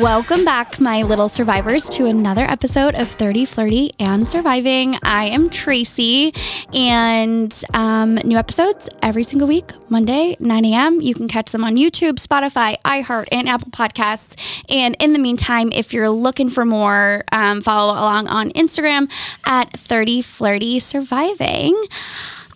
Welcome back, my little survivors, to another episode of 30 Flirty and Surviving. I am Tracy, and um, new episodes every single week, Monday, 9 a.m. You can catch them on YouTube, Spotify, iHeart, and Apple Podcasts. And in the meantime, if you're looking for more, um, follow along on Instagram at 30 Flirty Surviving.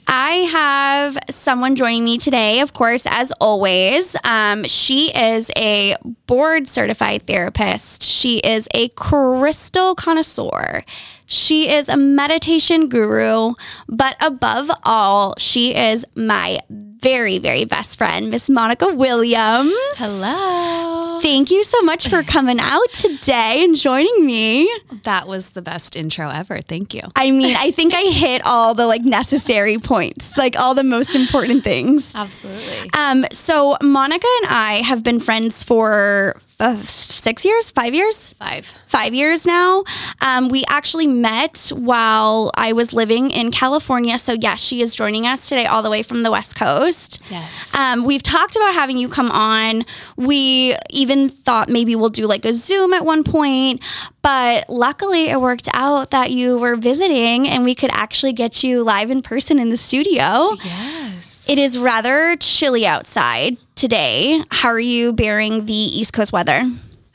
I have someone joining me today, of course, as always. Um, she is a board certified therapist. She is a crystal connoisseur. She is a meditation guru, but above all, she is my very, very best friend, Miss Monica Williams. Hello. Thank you so much for coming out today and joining me. That was the best intro ever. Thank you. I mean, I think I hit all the like necessary points, like all the most important things. Absolutely. Um, so Monica and I have been friends for uh, six years, five years, Five. five years now. Um, we actually met while I was living in California. So yes, she is joining us today, all the way from the West Coast. Yes. Um, we've talked about having you come on. We even thought maybe we'll do like a Zoom at one point, but luckily it worked out that you were visiting and we could actually get you live in person in the studio. yes. It is rather chilly outside today. How are you bearing the East Coast weather?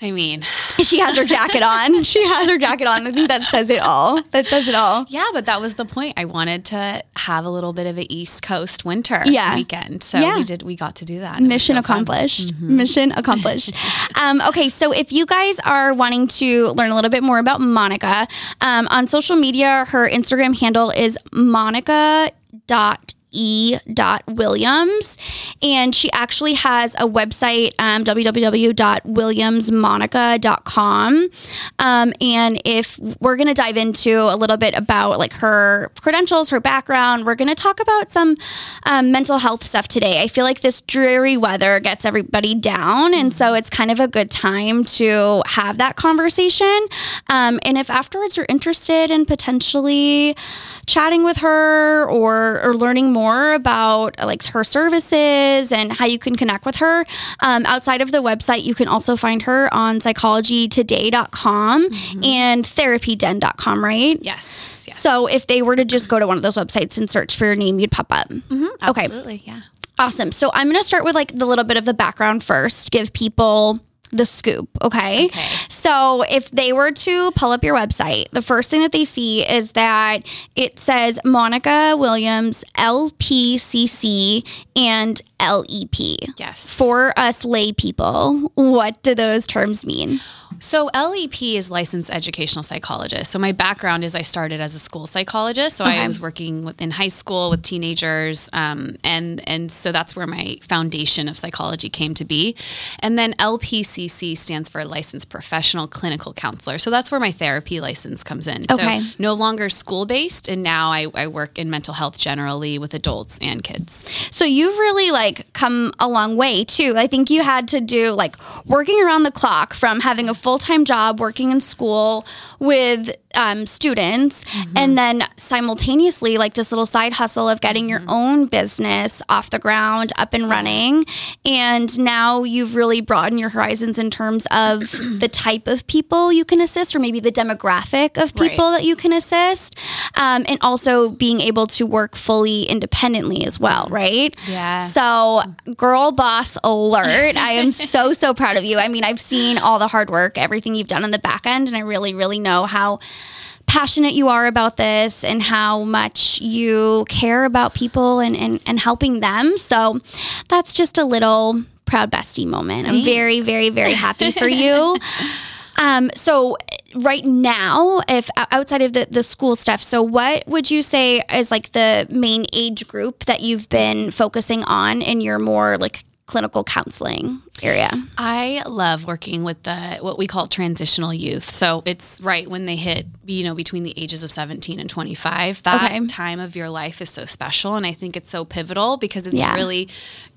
I mean, She has her jacket on. She has her jacket on. I think that says it all. That says it all. yeah, but that was the point. I wanted to have a little bit of an East Coast winter Yeah. weekend. So Yeah. we did, we got to do that. and it was Mission so accomplished. Mission accomplished. um, okay, so if you guys are wanting to learn a little bit more about Monica, um, on social media, her Instagram handle is Monica dot E. Williams, and she actually has a website, um, www.williamsmonica.com. Um, and if we're going to dive into a little bit about like her credentials, her background, we're going to talk about some um, mental health stuff today. I feel like this dreary weather gets everybody down, and so it's kind of a good time to have that conversation. Um, and if afterwards you're interested in potentially chatting with her or, or learning more about like her services and how you can connect with her, um, outside of the website, you can also find her on psychologytoday.com and therapyden.com, right? Yes. yes. So if they were to just go to one of those websites and search for your name, you'd pop up. Okay. Absolutely. Yeah. Awesome. So I'm going to start with like the little bit of the background first, give people the scoop. Okay? Okay. So if they were to pull up your website, the first thing that they see is that it says Monica Williams, LPCC, and LEP. Yes. For us lay people, what do those terms mean? So LEP is licensed educational psychologist. So my background is I started as a school psychologist. So I was working with, in high school with teenagers, um, and and so that's where my foundation of psychology came to be. And then LPCC stands for licensed professional clinical counselor. So that's where my therapy license comes in. Okay. So no longer school based, and now I, I work in mental health generally with adults and kids. So you've really like come a long way too. I think you had to do like working around the clock from having a full time job, working in school with um, students, and then simultaneously like this little side hustle of getting your own business off the ground, up and running. And now you've really broadened your horizons in terms of the type of people you can assist, or maybe the demographic of Right. people that you can assist, um, and also being able to work fully independently as well, right? Yeah. So, girl boss alert. I am so, so proud of you. I mean, I've seen all the hard work, everything you've done on the back end, and I really, really know how passionate you are about this and how much you care about people and, and, and helping them. So, that's just a little proud bestie moment. I'm very, very, very happy for you. Um, so right now, if outside of the, the school stuff, so what would you say is like the main age group that you've been focusing on in your more like clinical counseling area? I love working with the what we call transitional youth. So it's right when they hit, you know, between the ages of 17 and 25. That Okay. time of your life is so special and I think it's so pivotal because it's Yeah. really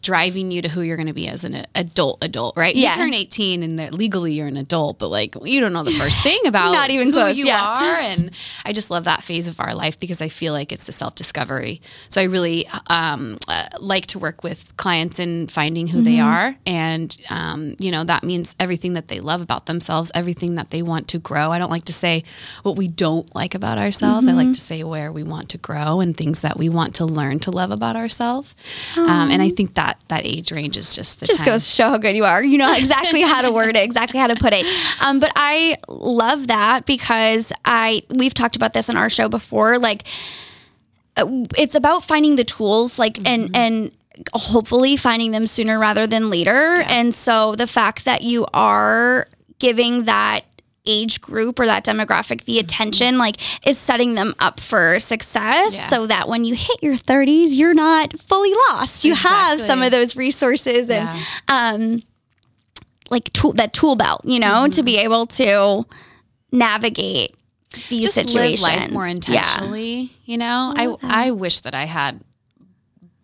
driving you to who you're going to be as an adult adult, right? Yeah. You turn 18 and legally you're an adult, but like you don't know the first thing about Not even who close, you yeah. are and I just love that phase of our life because I feel like it's the self-discovery. So I really um, uh, like to work with clients in finding who they Mm-hmm. are and and um, you know that means everything that they love about themselves, everything that they want to grow. I don't like to say what we don't like about ourselves. Mm-hmm. I like to say where we want to grow and things that we want to learn to love about ourselves. Um, and I think that that age range is just the just time. goes to show how good you are. You know exactly how to word it, exactly how to put it. Um, but I love that because I we've talked about this in our show before, like uh, it's about finding the tools like mm-hmm. and and hopefully finding them sooner rather than later. Yeah. And so the fact that you are giving that age group or that demographic the mm-hmm. attention like is setting them up for success yeah. so that when you hit your 30s you're not fully lost you exactly. have some of those resources and yeah. um like tool that tool belt you know mm-hmm. to be able to navigate these Just situations live life more intentionally yeah. you know I, I, I wish that i had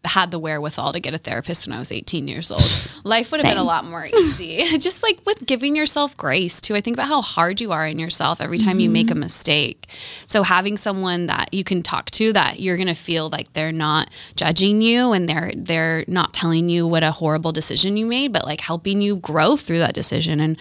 had the wherewithal to get a therapist when I was 18 years old. Life would have been a lot more easy. Just like with giving yourself grace too. I think about how hard you are in yourself every time mm-hmm. you make a mm-hmm. mistake. So having someone that you can talk to that you're going to feel like they're not judging you and they're they're not telling you what a horrible decision you made, but like helping you grow through that decision and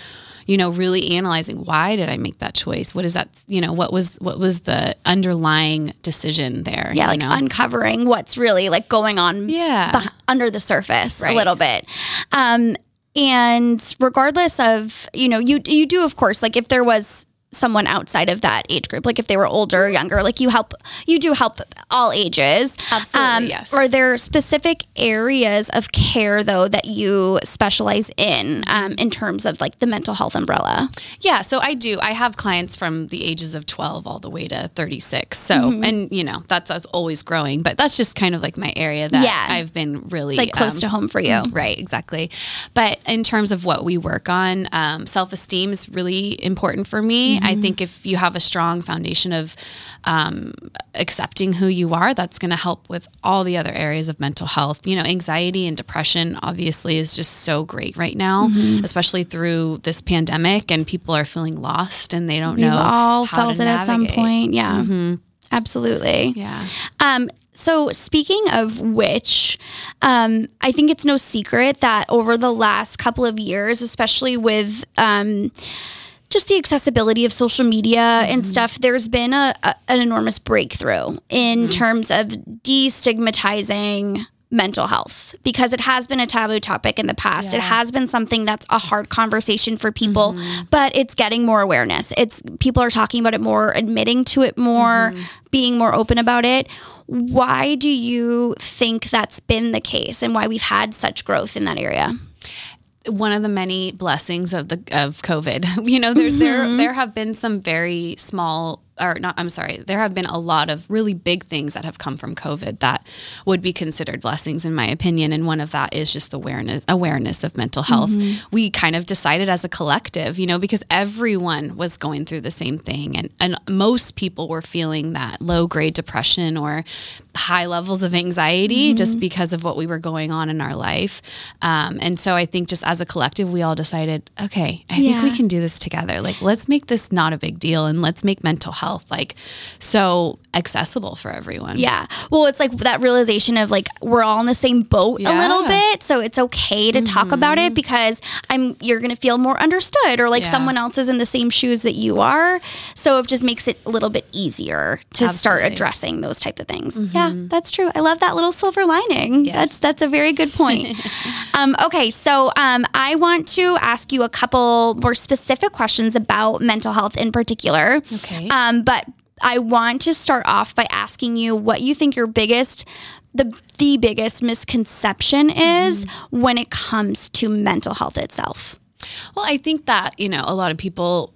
you know, really analyzing why did I make that choice? What is that, you know, what was what was the underlying decision there? Yeah, like know? uncovering what's really like going on yeah. Under the surface right. a little bit. Um and regardless of, you know, you you do of course like if there was someone outside of that age group like if they were older or younger like you help you do help all ages. Absolutely um, yes. are there specific areas of care though that you specialize in um, in terms of like the mental health umbrella? Yeah so i do. I have clients from the ages of 12 all the way to 36 so mm-hmm. and you know that's, that's always growing but that's just kind of like my area that yeah. i've been really it's like close um, to home for you. Right exactly. But in terms of what we work on um, self-esteem is really important for me Mm-hmm. I think if you have a strong foundation of um, accepting who you are, that's going to help with all the other areas of mental health. You know, anxiety and depression obviously is just so great right now, mm-hmm. especially through this pandemic, and people are feeling lost and they don't We've know. all felt it navigate. at some point. Yeah, mm-hmm. absolutely. Yeah. Um, so, speaking of which, um, I think it's no secret that over the last couple of years, especially with um, just the accessibility of social media mm-hmm. and stuff, there's been a, a, an enormous breakthrough in mm-hmm. terms of destigmatizing mental health because it has been a taboo topic in the past. Yeah. It has been something that's a hard conversation for people, mm-hmm. but it's getting more awareness. It's people are talking about it more, admitting to it more, mm-hmm. being more open about it. Why do you think that's been the case and why we've had such growth in that area? One of the many blessings of the of COVID. You know, there mm-hmm. there there have been some very small or not, I'm sorry, there have been a lot of really big things that have come from COVID that would be considered blessings, in my opinion. And one of that is just the awareness, awareness of mental health. Mm-hmm. We kind of decided as a collective, you know, because everyone was going through the same thing. And, and most people were feeling that low grade depression or high levels of anxiety mm-hmm. just because of what we were going on in our life. Um, and so I think just as a collective, we all decided, okay, I yeah. think we can do this together. Like, let's make this not a big deal and let's make mental health like so accessible for everyone. Yeah. Well, it's like that realization of like we're all in the same boat yeah. a little bit, so it's okay to mm-hmm. talk about it mm-hmm. because I'm you're going to feel more understood or like yeah. someone else is in the same shoes that you are. So it just makes it a little bit easier to Absolutely. start addressing those type of things. Mm-hmm. Yeah, that's true. I love that little silver lining. Yes. That's that's a very good point. um, okay, so um, I want to ask you a couple more specific questions about mental health in particular. Okay. Um, but I want to start off by asking you what you think your biggest the the biggest misconception is mm-hmm. when it comes to mental health itself. Well, I think that, you know, a lot of people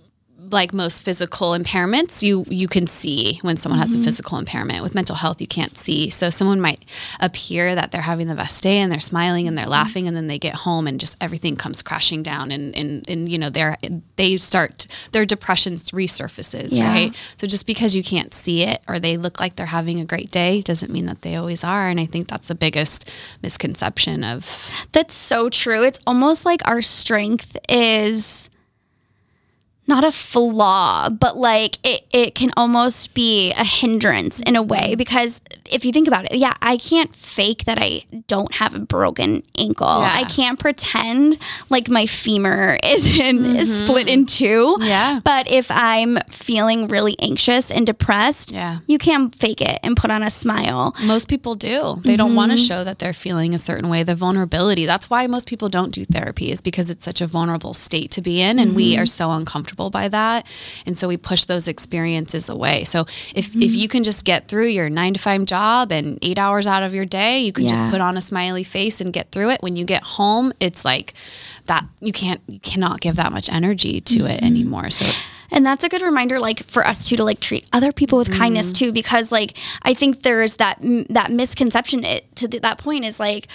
like most physical impairments, you you can see when someone mm-hmm. has a mm-hmm. physical impairment. With mental health, you can't see. So someone might appear that they're having the best day and they're smiling and they're mm-hmm. laughing, and then they get home and just everything comes crashing down, and and, and you know they're they start their depression resurfaces, yeah. right? So just because you can't see it or they look like they're having a great day doesn't mean that they always are. And I think that's the biggest misconception of. That's so true. It's almost like our strength is not a flaw, but like it, it can almost be a hindrance in a way because if you think about it, yeah, I can't fake that I don't have a broken ankle. Yeah. I can't pretend like my femur is in mm-hmm. split in two. Yeah. But if I'm feeling really anxious and depressed, yeah. you can fake it and put on a smile. Most people do. They mm-hmm. don't want to show that they're feeling a certain way. The vulnerability. That's why most people don't do therapy is because it's such a vulnerable state to be in and mm-hmm. we are so uncomfortable by that. And so we push those experiences away. So if if mm-hmm. you can just get through your 9 to 5 job and eight hours out of your day, you can yeah. just put on a smiley face and get through it. When you get home, it's like that you can't you cannot give that much energy to mm-hmm. it anymore. So and that's a good reminder like for us too to like treat other people with mm. kindness too because like i think there's that that misconception it, to that point is like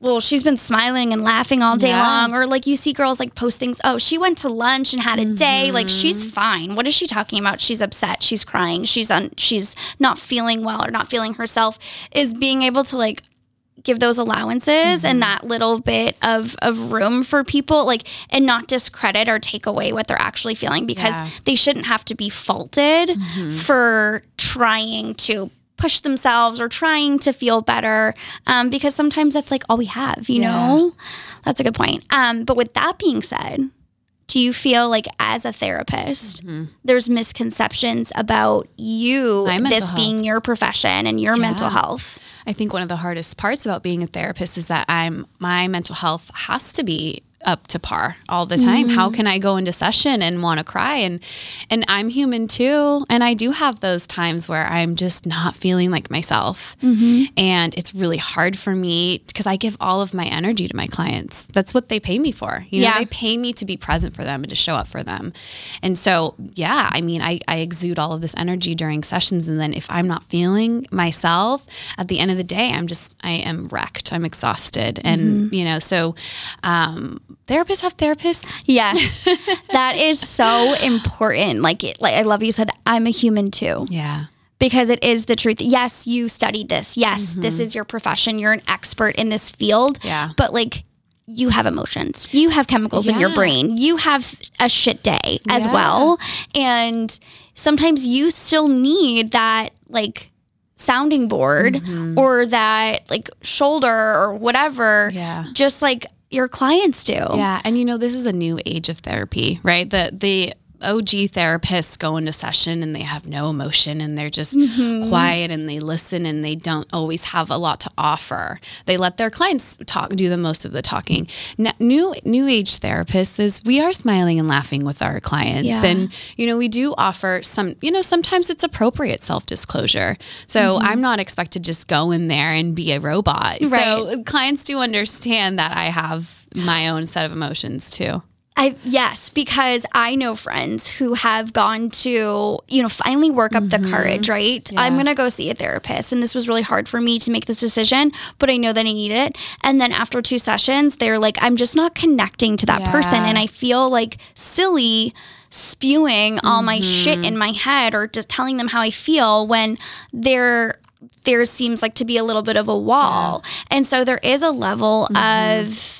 well, she's been smiling and laughing all day yeah. long. Or like you see girls like post things, oh, she went to lunch and had a mm-hmm. day. Like she's fine. What is she talking about? She's upset. She's crying. She's on she's not feeling well or not feeling herself. Is being able to like give those allowances mm-hmm. and that little bit of, of room for people like and not discredit or take away what they're actually feeling because yeah. they shouldn't have to be faulted mm-hmm. for trying to push themselves or trying to feel better um, because sometimes that's like all we have, you yeah. know? That's a good point. Um, but with that being said, do you feel like as a therapist mm-hmm. there's misconceptions about you this health. being your profession and your yeah. mental health i think one of the hardest parts about being a therapist is that i'm my mental health has to be up to par all the time. Mm-hmm. How can I go into session and want to cry and and I'm human too and I do have those times where I'm just not feeling like myself. Mm-hmm. And it's really hard for me because I give all of my energy to my clients. That's what they pay me for. You know, yeah. they pay me to be present for them and to show up for them. And so, yeah, I mean, I, I exude all of this energy during sessions and then if I'm not feeling myself at the end of the day, I'm just I am wrecked. I'm exhausted. And, mm-hmm. you know, so um therapists have therapists. Yeah. that is so important. Like it, like I love you said I'm a human too. Yeah. Because it is the truth. Yes, you studied this. Yes, mm-hmm. this is your profession. You're an expert in this field. Yeah. But like you have emotions. You have chemicals yeah. in your brain. You have a shit day as yeah. well. And sometimes you still need that like sounding board mm-hmm. or that like shoulder or whatever. Yeah. Just like your clients do. Yeah, and you know this is a new age of therapy, right? The the OG therapists go into session and they have no emotion and they're just mm-hmm. quiet and they listen and they don't always have a lot to offer. They let their clients talk, do the most of the talking. new new age therapists is we are smiling and laughing with our clients yeah. and you know we do offer some you know sometimes it's appropriate self disclosure. So mm-hmm. I'm not expected to just go in there and be a robot. Right. So clients do understand that I have my own set of emotions too. I yes, because I know friends who have gone to, you know, finally work up mm-hmm. the courage, right? Yeah. I'm going to go see a therapist and this was really hard for me to make this decision, but I know that I need it. And then after two sessions, they're like I'm just not connecting to that yeah. person and I feel like silly spewing mm-hmm. all my shit in mm-hmm. my head or just telling them how I feel when there there seems like to be a little bit of a wall. Yeah. And so there is a level mm-hmm. of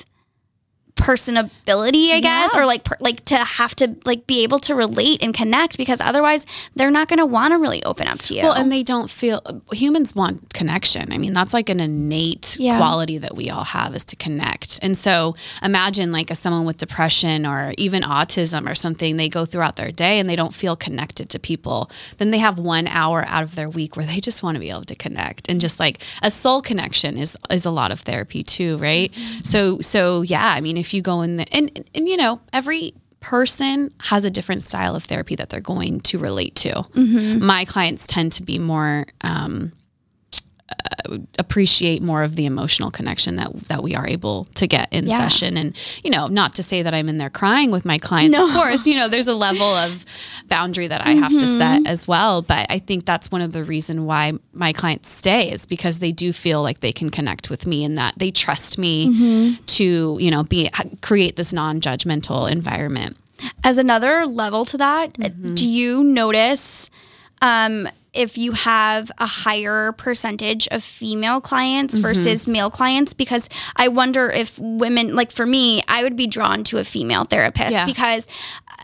personability, I guess, yeah. or like per, like to have to like be able to relate and connect because otherwise they're not going to want to really open up to you. Well, and they don't feel humans want connection. I mean, that's like an innate yeah. quality that we all have is to connect. And so imagine like a someone with depression or even autism or something, they go throughout their day and they don't feel connected to people. Then they have 1 hour out of their week where they just want to be able to connect. And just like a soul connection is is a lot of therapy too, right? Mm-hmm. So so yeah, I mean, if if you go in the, and, and you know, every person has a different style of therapy that they're going to relate to. Mm-hmm. My clients tend to be more um, appreciate more of the emotional connection that that we are able to get in yeah. session and you know not to say that I'm in there crying with my clients no. of course you know there's a level of boundary that I mm-hmm. have to set mm-hmm. as well but I think that's one of the reason why my clients stay is because they do feel like they can connect with me and that they trust me mm-hmm. to you know be create this non-judgmental environment as another level to that mm-hmm. do you notice um, if you have a higher percentage of female clients mm-hmm. versus male clients because I wonder if women like for me, I would be drawn to a female therapist yeah. because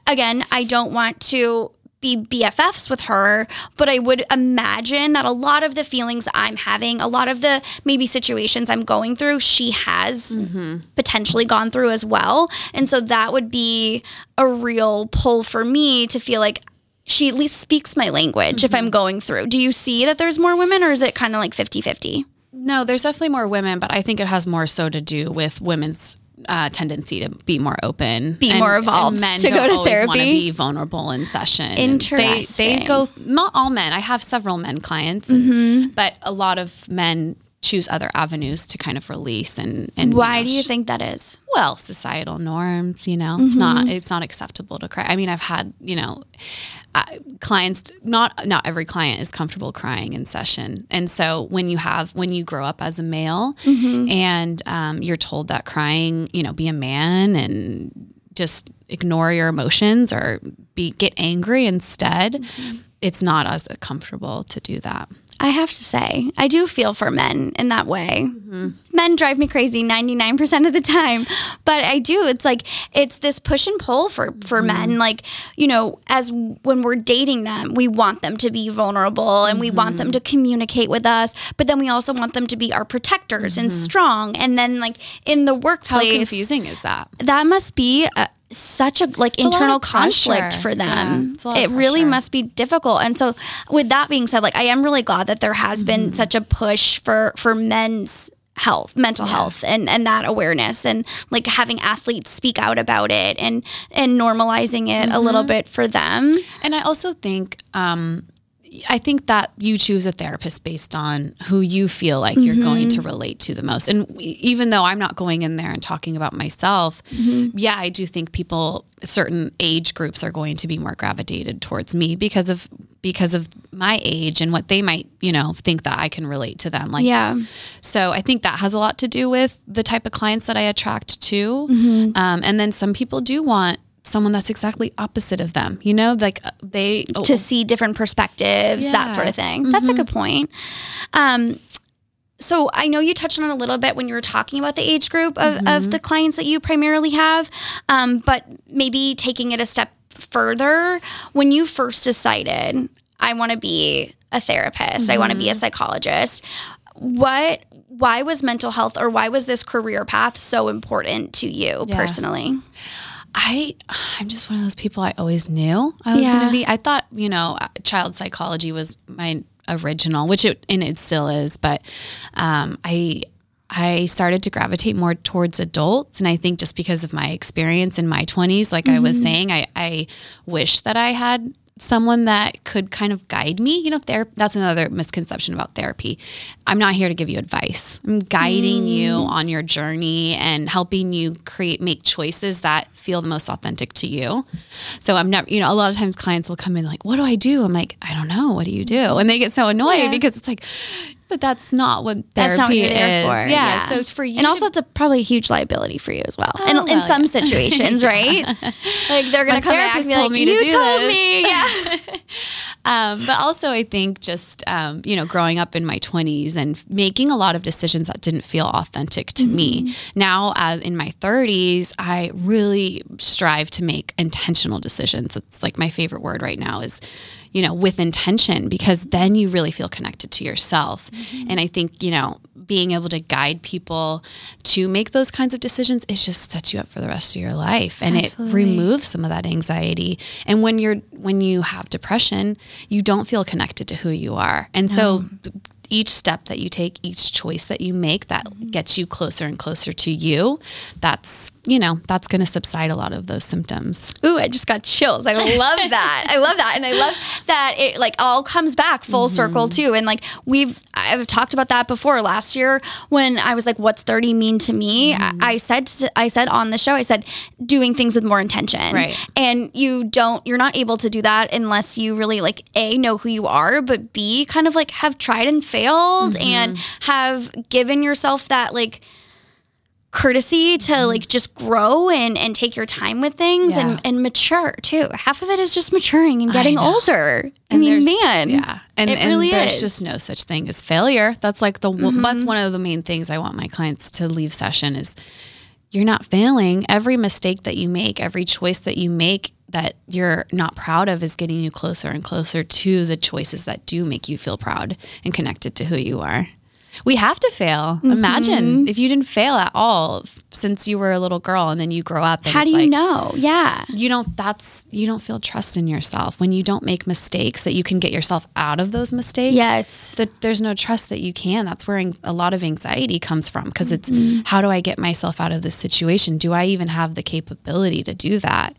again, I don't want to be BFFs with her, but I would imagine that a lot of the feelings I'm having, a lot of the maybe situations I'm going through, she has mm-hmm. potentially gone through as well. And so that would be a real pull for me to feel like she at least speaks my language mm-hmm. if I'm mm-hmm. going through. Do you see that there's more women or is it kind of like 50 50? No, there's definitely more women, but I think it has more so to do with women's uh, tendency to be more open, be and, more evolved, men to go to therapy, want to be vulnerable in session. Interesting. They, they, go. Not all men. I have several men clients, mm-hmm. but a lot of men choose other avenues to kind of release and. and Why do you think that is? Well, societal norms. You know, mm-hmm. it's not. It's not acceptable to cry. I mean, I've had you know clients not not every client is comfortable crying in session and so when you have when you grow up as a male mm-hmm. and um, you're told that crying you know be a man and just ignore your emotions or be get angry instead mm-hmm. it's not as comfortable to do that I have to say, I do feel for men in that way. Mm-hmm. Men drive me crazy 99% of the time, but I do. It's like it's this push and pull for for mm-hmm. men like, you know, as when we're dating them, we want them to be vulnerable and mm-hmm. we want them mm-hmm. to communicate with us, but then we also want them to be our protectors and mm-hmm. strong. And then like in the workplace, how confusing is that? That must be a, such a like it's internal a conflict for them. Yeah, it really must be difficult. And so with that being said, like I am really glad that there has mm-hmm. been such a push for for men's health mental yeah. health and and that awareness and like having athletes speak out about it and and normalizing it mm-hmm. a little mm-hmm. bit for them and i also think um I think that you choose a therapist based on who you feel like mm-hmm. you're going to mm-hmm. relate to the most. And even though I'm not going in there and talking about myself, mm-hmm. yeah, I do think people certain age groups are going to be more gravitated towards me because of because of my age and what they might, you know, think that I can relate to them. Like, yeah. So I think that has a lot to do with the type of clients that I attract to. Mm-hmm. Um, and then some people do want someone that's exactly opposite of them. You know, like uh, they to oh, see different perspectives, yeah. that sort of thing. Mm-hmm. That's a good point. Um, so I know you touched on it a little bit when you were talking about the age group of, mm-hmm. of the clients that you primarily have, um, but maybe taking it a step further. When you first decided, I want to be a therapist, mm-hmm. I want to be a mm-hmm. psychologist. What? Why was mental health, or why was this career path so important to you yeah. personally? I I'm just one of those people I always knew I was yeah. going to be. I thought, you know, child psychology was my original, which it and it still is, but um, I I started to gravitate more towards adults. And I think just because of my experience in my 20s, like mm-hmm. I was mm-hmm. saying, I, I wish that I had someone that could kind of guide me. You know, ther- that's another misconception about therapy. I'm not here to give you advice. I'm guiding mm. you on your journey and helping you create make choices that feel the most authentic to you. So I'm never, you know, a lot of times clients will come in like, "What do I do?" I'm like, "I don't know. What do you do?" And they get so annoyed yeah. because it's like but that's not what therapy that's not what you're there is. For. Yeah. yeah. So for you, and also it's a probably a huge liability for you as well. Oh, and well, in some yeah. situations, right? like they're gonna My come back and be like, "You to told this. me." Yeah. um, but also, I think just um, you know, growing up in my 20s and making a lot of decisions that didn't feel authentic to mm-hmm. me. Now, uh, in my 30s, I really strive to make intentional decisions. It's like my favorite word right now is you know, with intention because then you really feel connected to yourself. Mm-hmm. And I think, you know, being able to guide people to make those kinds of decisions is just sets you up for the rest of your life and Absolutely. it removes some of that anxiety. And when you're when you have depression, you don't feel connected to who you are. And no. so each step that you take, each choice that you make that mm-hmm. gets you closer and closer to you, that's, you know, that's going to subside a lot of those symptoms. Ooh, I just got chills. I love that. I love that. And I love that it like all comes back full mm-hmm. circle too. And like we've, I've talked about that before last year when I was like, what's 30 mean to me? Mm-hmm. I, I, said, to, I said on the show, I said, doing things with more intention. Right. And you don't, you're not able to do that unless you really like A, know who you are, but B, kind of like have tried and failed mm-hmm. and have given yourself that like courtesy to like just grow and and take your time with things Yeah. and and mature too. Half of it is just maturing and getting know. older. I And mean, man, yeah, and, it and really there's is. Mm-hmm. just no such thing as failure. That's like the that's one of the main things I want my clients to leave session is you're not failing. Every mistake that you make, every choice that you make that you're not proud of is getting you closer and closer to the choices that do make you feel proud and connected to who you are. We have to fail. Mm-hmm. Imagine if you didn't fail at all since you were a little girl and then you grow up. And How do you like, know? Yeah. you don't that's you don't feel trust in yourself when you don't make mistakes that you can get yourself out of those mistakes Yes. that there's no trust that you can that's where a lot of anxiety comes from because Mm-hmm. it's how do i get myself out of this situation do i even have the capability to do that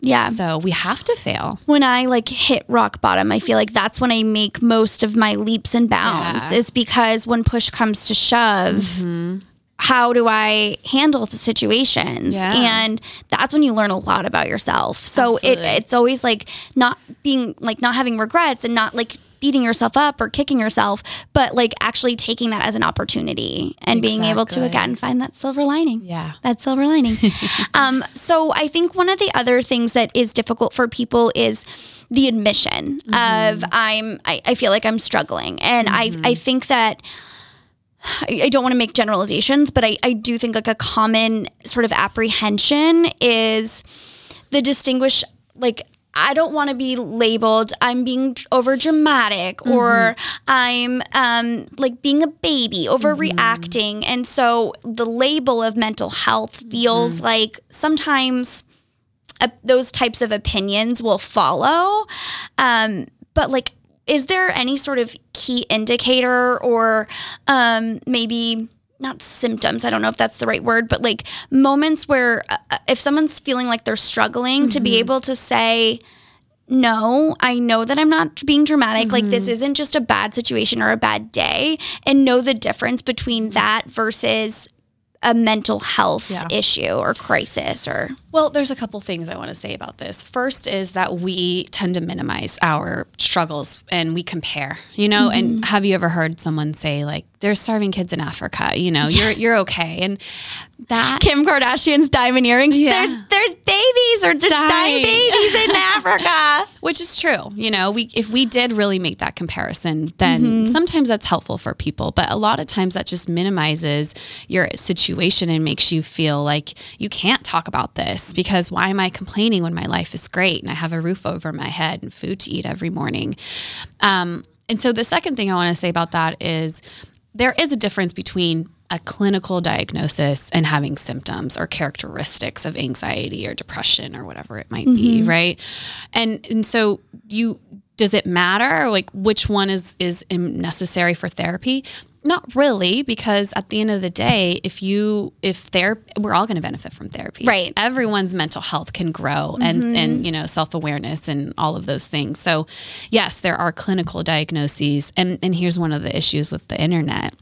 Yeah. so we have to fail when I like hit rock bottom, I feel like that's when I make most of my leaps and bounds. Yeah. Is because when push comes to shove, mm-hmm. how do I handle the situations? Yeah. And that's when you learn a lot about yourself. So it, it's always like not being like not having regrets and not like beating yourself up or kicking yourself, but like actually taking that as an opportunity and being able to Exactly. again find that silver lining yeah that silver lining. um, so I think one of the other things that is difficult for people is the admission of I'm I, I feel like I'm struggling. And I I think that I, I don't want to make generalizations, but I, I do think like a common sort of apprehension is the distinguish like I don't want to be labeled I'm being over dramatic or I'm um like being a baby overreacting. And so the label of mental health feels like sometimes uh, those types of opinions will follow. Um but like is there any sort of key indicator or um maybe not symptoms i don't know if that's the right word but like moments where uh, uh if someone's feeling like they're struggling to be mm-hmm. able to say no, I know that I'm not being dramatic. Like, this mm-hmm. isn't just a bad situation or a bad day, and know the difference between that versus a mental health Yeah. issue or crisis or Well, there's a couple things I want to say about this. First is that we tend to minimize our struggles and we compare, you know, Mm-hmm. and have you ever heard someone say like there's starving kids in Africa, you know, you're you're okay. And that Kim Kardashian's diamond earrings. Yeah. There's there's babies or just dying Dying. babies in Africa. which is true, you know, we if we did really make that comparison, then Mm-hmm. sometimes that's helpful for people, but a lot of times that just minimizes your situation and makes you feel like you can't talk about this because why am I complaining when my life is great and I have a roof over my head and food to eat every morning? Um, and so the second thing I want to say about that is there is a difference between a clinical diagnosis and having symptoms or characteristics of anxiety or depression or whatever it might be, right? And and so you does it matter like which one is is necessary for therapy? Not really, because at the end of the day, if you if they're we're all going to benefit from therapy, Right. Everyone's mental health can grow, and mm-hmm. and you know self awareness and all of those things. So, yes, there are clinical diagnoses, and and here's one of the issues with the internet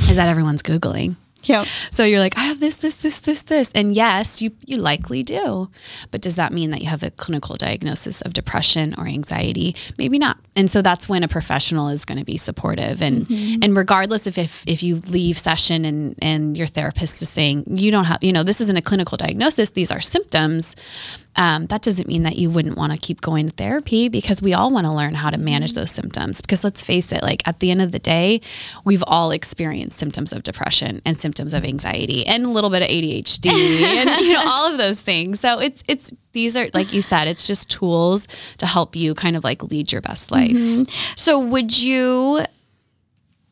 is that everyone's googling. Yeah. So you're like, I have this, this, this, this, this. And yes, you, you likely do. But does that mean that you have a clinical diagnosis of depression or anxiety? Maybe not. And so that's when a professional is going to be supportive. And mm-hmm. and regardless if, if if you leave session and and your therapist is saying you don't have, you know, this isn't a clinical diagnosis, these are symptoms. Um, that doesn't mean that you wouldn't want to keep going to therapy because we all want to learn how to manage those symptoms. Because let's face it, like at the end of the day, we've all experienced symptoms of depression and symptoms of anxiety and a little bit of ADHD and you know all of those things. So it's it's these are like you said, it's just tools to help you kind of like lead your best life. So would you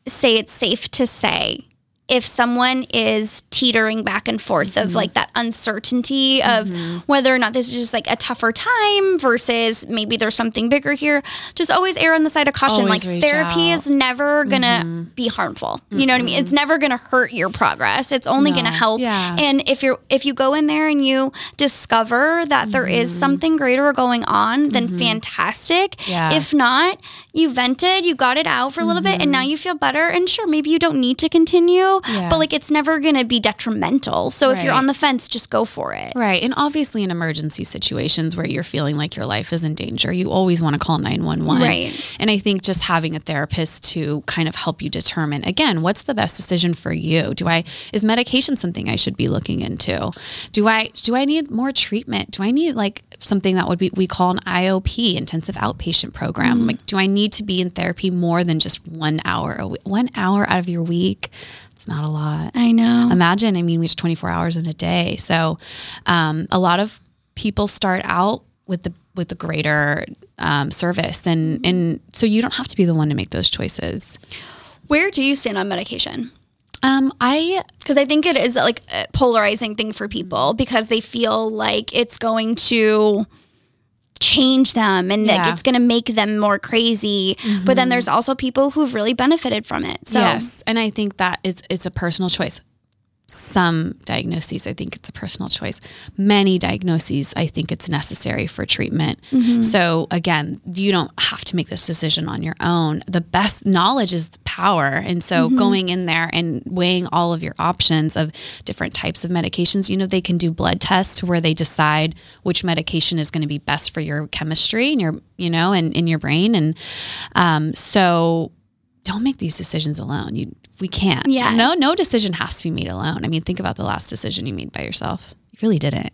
say it's safe to say if someone is teetering back and forth of mm-hmm. like that uncertainty of mm-hmm. whether or not this is just like a tougher time versus maybe there's something bigger here, just always err on the side of caution. Always like therapy out. is never gonna mm-hmm. be harmful. You know what I mean? It's never gonna hurt your progress. It's only gonna help. Yeah. And if you're if you go in there and you discover that there is something greater going on, then fantastic. Yeah. If not, you vented, you got it out for a little bit, and now you feel better. And sure, maybe you don't need to continue, yeah. but like it's never going to be detrimental. So right. if you're on the fence, just go for it. Right. And obviously, in emergency situations where you're feeling like your life is in danger, you always want to call 911. Right. And I think just having a therapist to kind of help you determine again, what's the best decision for you? Do I, is medication something I should be looking into? Do I, do I need more treatment? Do I need like something that would be, we call an IOP, intensive outpatient program? Mm. Like, do I need to be in therapy more than just one hour a week? One hour out of your week? It's not a lot. I know. Imagine, I mean, we have 24 hours in a day. So um, a lot of people start out with the with the greater um, service and and so you don't have to be the one to make those choices where do you stand on medication um, I because I think it is like a polarizing thing for people because they feel like it's going to change them and yeah. like it's going to make them more crazy. Mm-hmm. But then mm-hmm. there's also people who've really benefited from it. So yes, and I think that is it's a personal choice some diagnoses, I think it's a personal choice. Many diagnoses, I think it's necessary for treatment. Mm-hmm. So, again, you don't have to make this decision on your own. The best knowledge is power. And so, mm-hmm. going in there and weighing all of your options of different types of medications, you know, they can do blood tests where they decide which medication is going to be best for your chemistry and your, you know, and in your brain. And um, so, don't make these decisions alone. You we can't. Yeah. No, no decision has to be made alone. I mean, think about the last decision you made by yourself. You really didn't.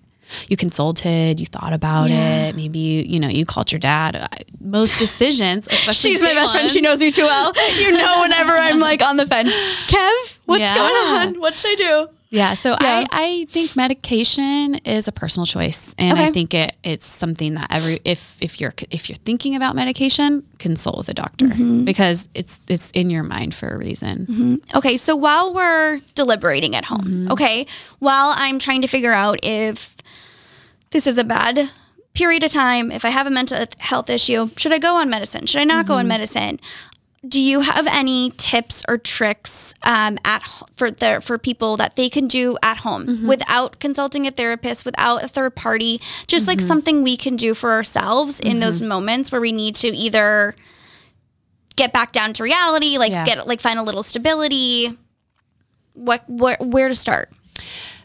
You consulted, you thought about yeah. it. Maybe you, you know, you called your dad. Most decisions, especially she's my best friend. She knows me too well. You know, whenever I'm like on the fence, Kev, what's yeah. going on? What should I do? Yeah. So yeah. I, I think medication is a personal choice. And okay. I think it it's something that every if if you're if you're thinking about medication, consult with a doctor mm-hmm. because it's it's in your mind for a reason. Mm-hmm. Okay. So while we're deliberating at home, mm-hmm. okay, while I'm trying to figure out if this is a bad period of time, if I have a mental health issue, should I go on medicine? Should I not go on mm-hmm. medicine? Do you have any tips or tricks um, at for the for people that they can do at home mm-hmm. without consulting a therapist, without a third party, just mm-hmm. like something we can do for ourselves in mm-hmm. those moments where we need to either get back down to reality, like yeah. get like find a little stability. What where where to start?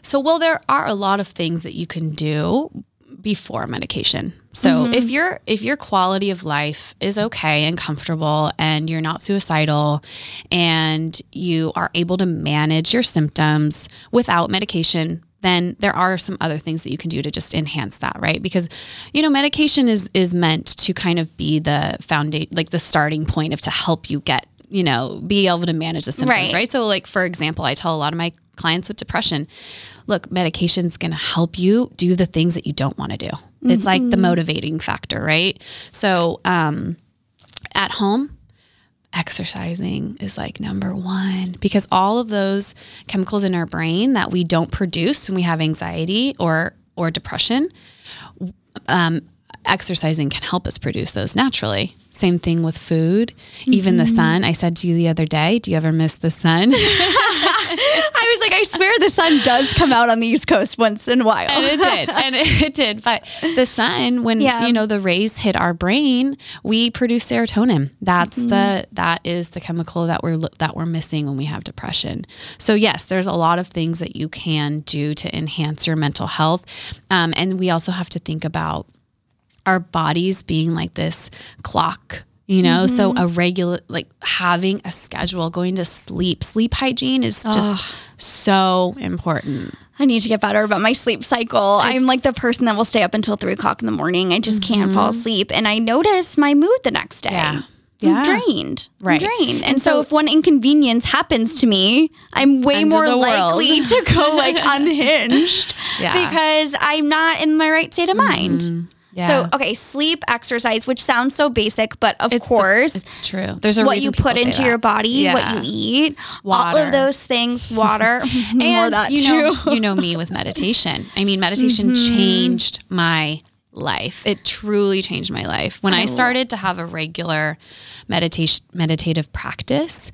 So, well, there are a lot of things that you can do before medication. So mm-hmm. if your if your quality of life is okay and comfortable and you're not suicidal and you are able to manage your symptoms without medication, then there are some other things that you can do to just enhance that, right? Because you know, medication is is meant to kind of be the foundation like the starting point of to help you get you know, be able to manage the symptoms, right. right? So, like, for example, I tell a lot of my clients with depression, look, medication's going to help you do the things that you don't want to do. Mm-hmm. It's like the mm-hmm. motivating factor, right? So, um, at home, exercising is like number one because all of those chemicals in our brain that we don't produce when we have anxiety or or depression um, exercising can help us produce those naturally. Same thing with food, mm-hmm. even the mm-hmm. sun. I said to you the other day, do you ever miss the sun? I was like, I swear the sun does come out on the East Coast once in a while. And it did. And it did. But the sun, when yeah. you know the rays hit our brain, we produce serotonin. That's mm-hmm. the that is the chemical that we're that we're missing when we have depression. So yes, there's a lot of things that you can do to enhance your mental health. Um, and we also have to think about our bodies being like this clock you know mm-hmm. so a regular like having a schedule going to sleep sleep hygiene is just oh. so important I need to get better about my sleep cycle. It's, I'm like the person that will stay up until three o'clock in the morning. I just mm-hmm. can't fall mm-hmm. asleep. And I notice my mood the next day. Yeah. Yeah. I'm drained. Right. I'm drained. And, and so, so, if one inconvenience happens to me, I'm way more likely to go like unhinged yeah. because I'm not in my right state of mind. Mm-hmm. Yeah. So okay, sleep, exercise, which sounds so basic, but of it's course, the, it's true. There's a what you put into your body, yeah. what you eat, water. all of those things, water, and you know, you know me with meditation. I mean, meditation mm-hmm. changed my life. It truly changed my life when oh. I started to have a regular meditation meditative practice.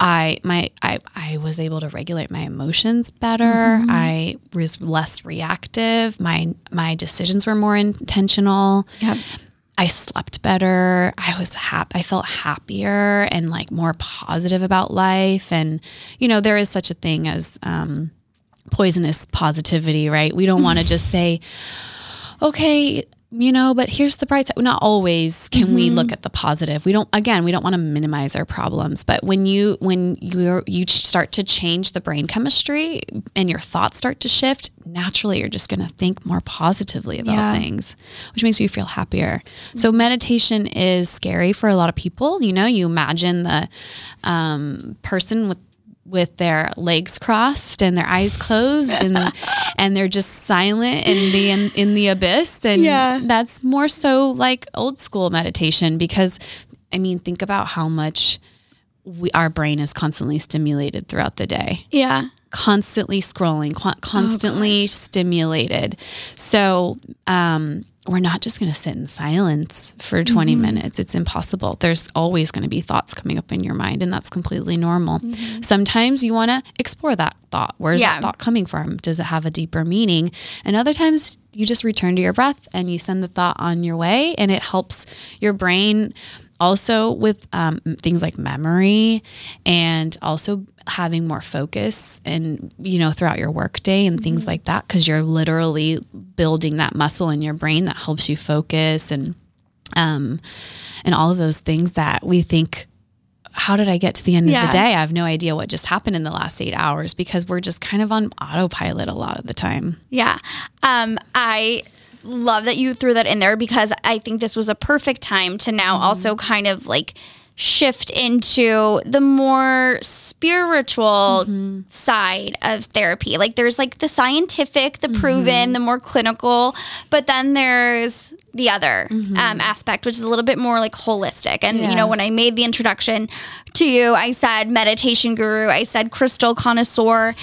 I my I I was able to regulate my emotions better. Mm-hmm. I was less reactive. My my decisions were more intentional. Yep. I slept better. I was happy. I felt happier and like more positive about life. And, you know, there is such a thing as um, poisonous positivity, right? We don't want to just say, okay, you know, but here's the bright side. Not always can mm-hmm. we look at the positive. We don't. Again, we don't want to minimize our problems. But when you when you you start to change the brain chemistry and your thoughts start to shift, naturally you're just going to think more positively about yeah. things, which makes you feel happier. Mm-hmm. So meditation is scary for a lot of people. You know, you imagine the um, person with with their legs crossed and their eyes closed and and they're just silent in the in, in the abyss and yeah. that's more so like old school meditation because I mean think about how much we, our brain is constantly stimulated throughout the day. Yeah. Constantly scrolling, constantly oh, stimulated. So, um, we're not just going to sit in silence for 20 mm-hmm. minutes. It's impossible. There's always going to be thoughts coming up in your mind, and that's completely normal. Mm-hmm. Sometimes you want to explore that thought. Where's yeah. that thought coming from? Does it have a deeper meaning? And other times you just return to your breath and you send the thought on your way, and it helps your brain also with um, things like memory and also having more focus and you know throughout your workday and things mm-hmm. like that because you're literally building that muscle in your brain that helps you focus and um and all of those things that we think how did I get to the end yeah. of the day? I have no idea what just happened in the last eight hours because we're just kind of on autopilot a lot of the time. Yeah. Um, I love that you threw that in there because I think this was a perfect time to now mm-hmm. also kind of like shift into the more spiritual mm-hmm. side of therapy. Like there's like the scientific, the proven, mm-hmm. the more clinical, but then there's the other mm-hmm. um, aspect, which is a little bit more like holistic. And yeah. you know, when I made the introduction to you, I said meditation guru, I said crystal connoisseur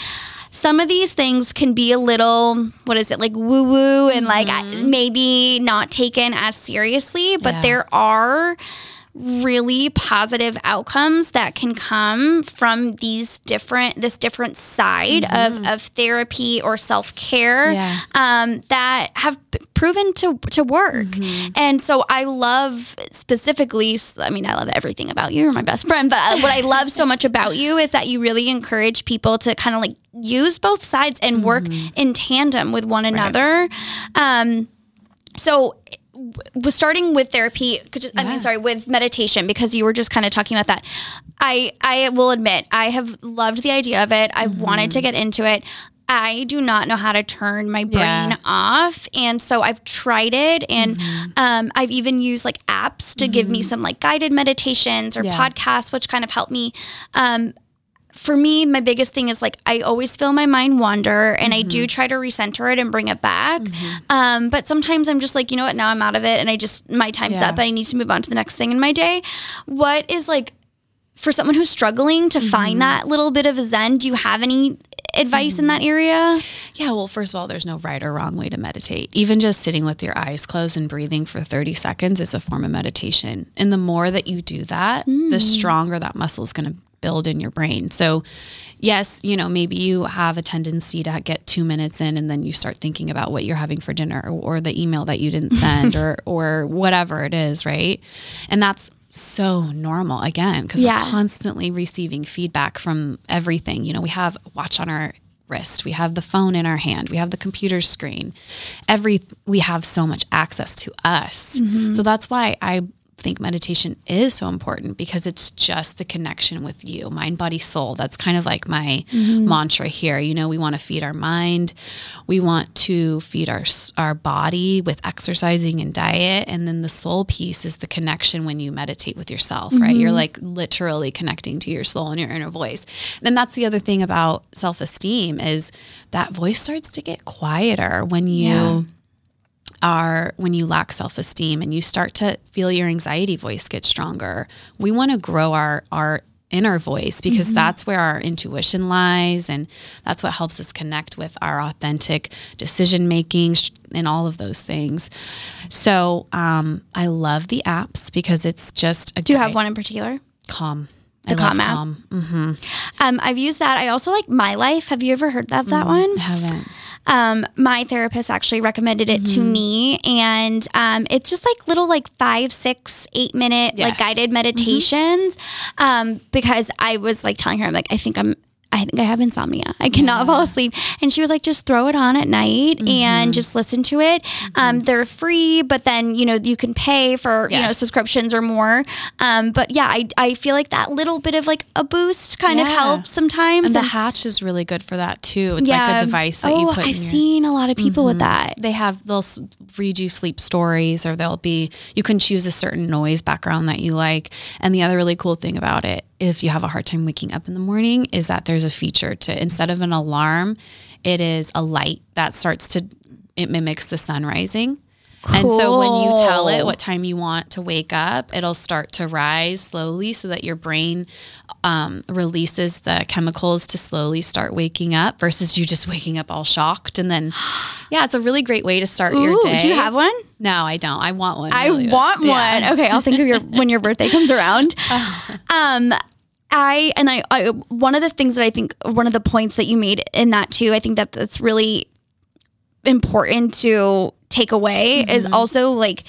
some of these things can be a little what is it like woo woo and like mm-hmm. maybe not taken as seriously but yeah. there are really positive outcomes that can come from these different this different side mm-hmm. of, of therapy or self-care yeah. um, that have proven to to work mm-hmm. and so i love specifically i mean i love everything about you you're my best friend but uh, what i love so much about you is that you really encourage people to kind of like use both sides and work mm-hmm. in tandem with one another right. um, so was starting with therapy just, yeah. i mean sorry with meditation because you were just kind of talking about that i i will admit i have loved the idea of it i've mm-hmm. wanted to get into it I do not know how to turn my brain yeah. off. And so I've tried it and mm-hmm. um, I've even used like apps to mm-hmm. give me mm-hmm. some like guided meditations or yeah. podcasts, which kind of help me. Um, for me, my biggest thing is like I always feel my mind wander and mm-hmm. I do mm-hmm. try to recenter it and bring it back. Mm-hmm. Um, but sometimes I'm just like, you know what, now I'm out of it and I just, my time's yeah. up. I need to move on to the next thing in my day. What is like, for someone who's struggling to mm-hmm. find that little bit of a zen, do you have any advice in that mm-hmm. area? Yeah, well, first of all, there's no right or wrong way to meditate. Even just sitting with your eyes closed and breathing for 30 seconds is a form of meditation. And the more that you do that, mm. the stronger that muscle is going to build in your brain. So, yes, you know, maybe you have a tendency to get two minutes in and then you start thinking about what you're having for dinner or, or the email that you didn't send or, or whatever it is, right? And that's so normal again because yeah. we're constantly receiving feedback from everything. You know, we have watch on our wrist, we have the phone in our hand, we have the computer screen. Every we have so much access to us. Mm-hmm. So that's why I think meditation is so important because it's just the connection with you, mind, body, soul. That's kind of like my mm-hmm. mantra here. You know, we want to feed our mind, we want to feed our our body with exercising and diet, and then the soul piece is the connection when you meditate with yourself, mm-hmm. right? You're like literally connecting to your soul and your inner voice. And that's the other thing about self-esteem is that voice starts to get quieter when you yeah are when you lack self esteem and you start to feel your anxiety voice get stronger. We want to grow our, our inner voice because mm-hmm. that's where our intuition lies and that's what helps us connect with our authentic decision making and all of those things. So um, I love the apps because it's just a Do you have one in particular? Calm. The Calm app. Mm-hmm. Um, I've used that. I also like My Life. Have you ever heard of that mm, one? I haven't. Um, my therapist actually recommended it to me, and um, it's just like little like five, six, eight minute like guided meditations. Um, because I was like telling her, I'm like, I think I'm. I think I have insomnia. I cannot fall asleep. And she was like, just throw it on at night Mm-hmm. and just listen to it. Um, they're free, but then, you know, you can pay for, you know, subscriptions or more. Um, but yeah, I, I feel like that little bit of like a boost kind of helps sometimes. And the And- hatch is really good for that too. It's like a device that oh, you put I've your seen a lot of people with that. they have they'll read you sleep stories or they'll be you can choose a certain noise background that you like and the other really cool thing about it if you have a hard time waking up in the morning is that there's a feature to instead of an alarm it is a light that starts to it mimics the sun rising. And so when you tell it what time you want to wake up, it'll start to rise slowly so that your brain um, releases the chemicals to slowly start waking up versus you just waking up all shocked. And then, yeah, it's a really great way to start your day. do you have one? No, I don't. I want one. I really, want yeah. one. Okay, I'll think of your when your birthday comes around. Um, I and I, I one of the things that I think one of the points that you made in that too. I think that that's really important to take away is also like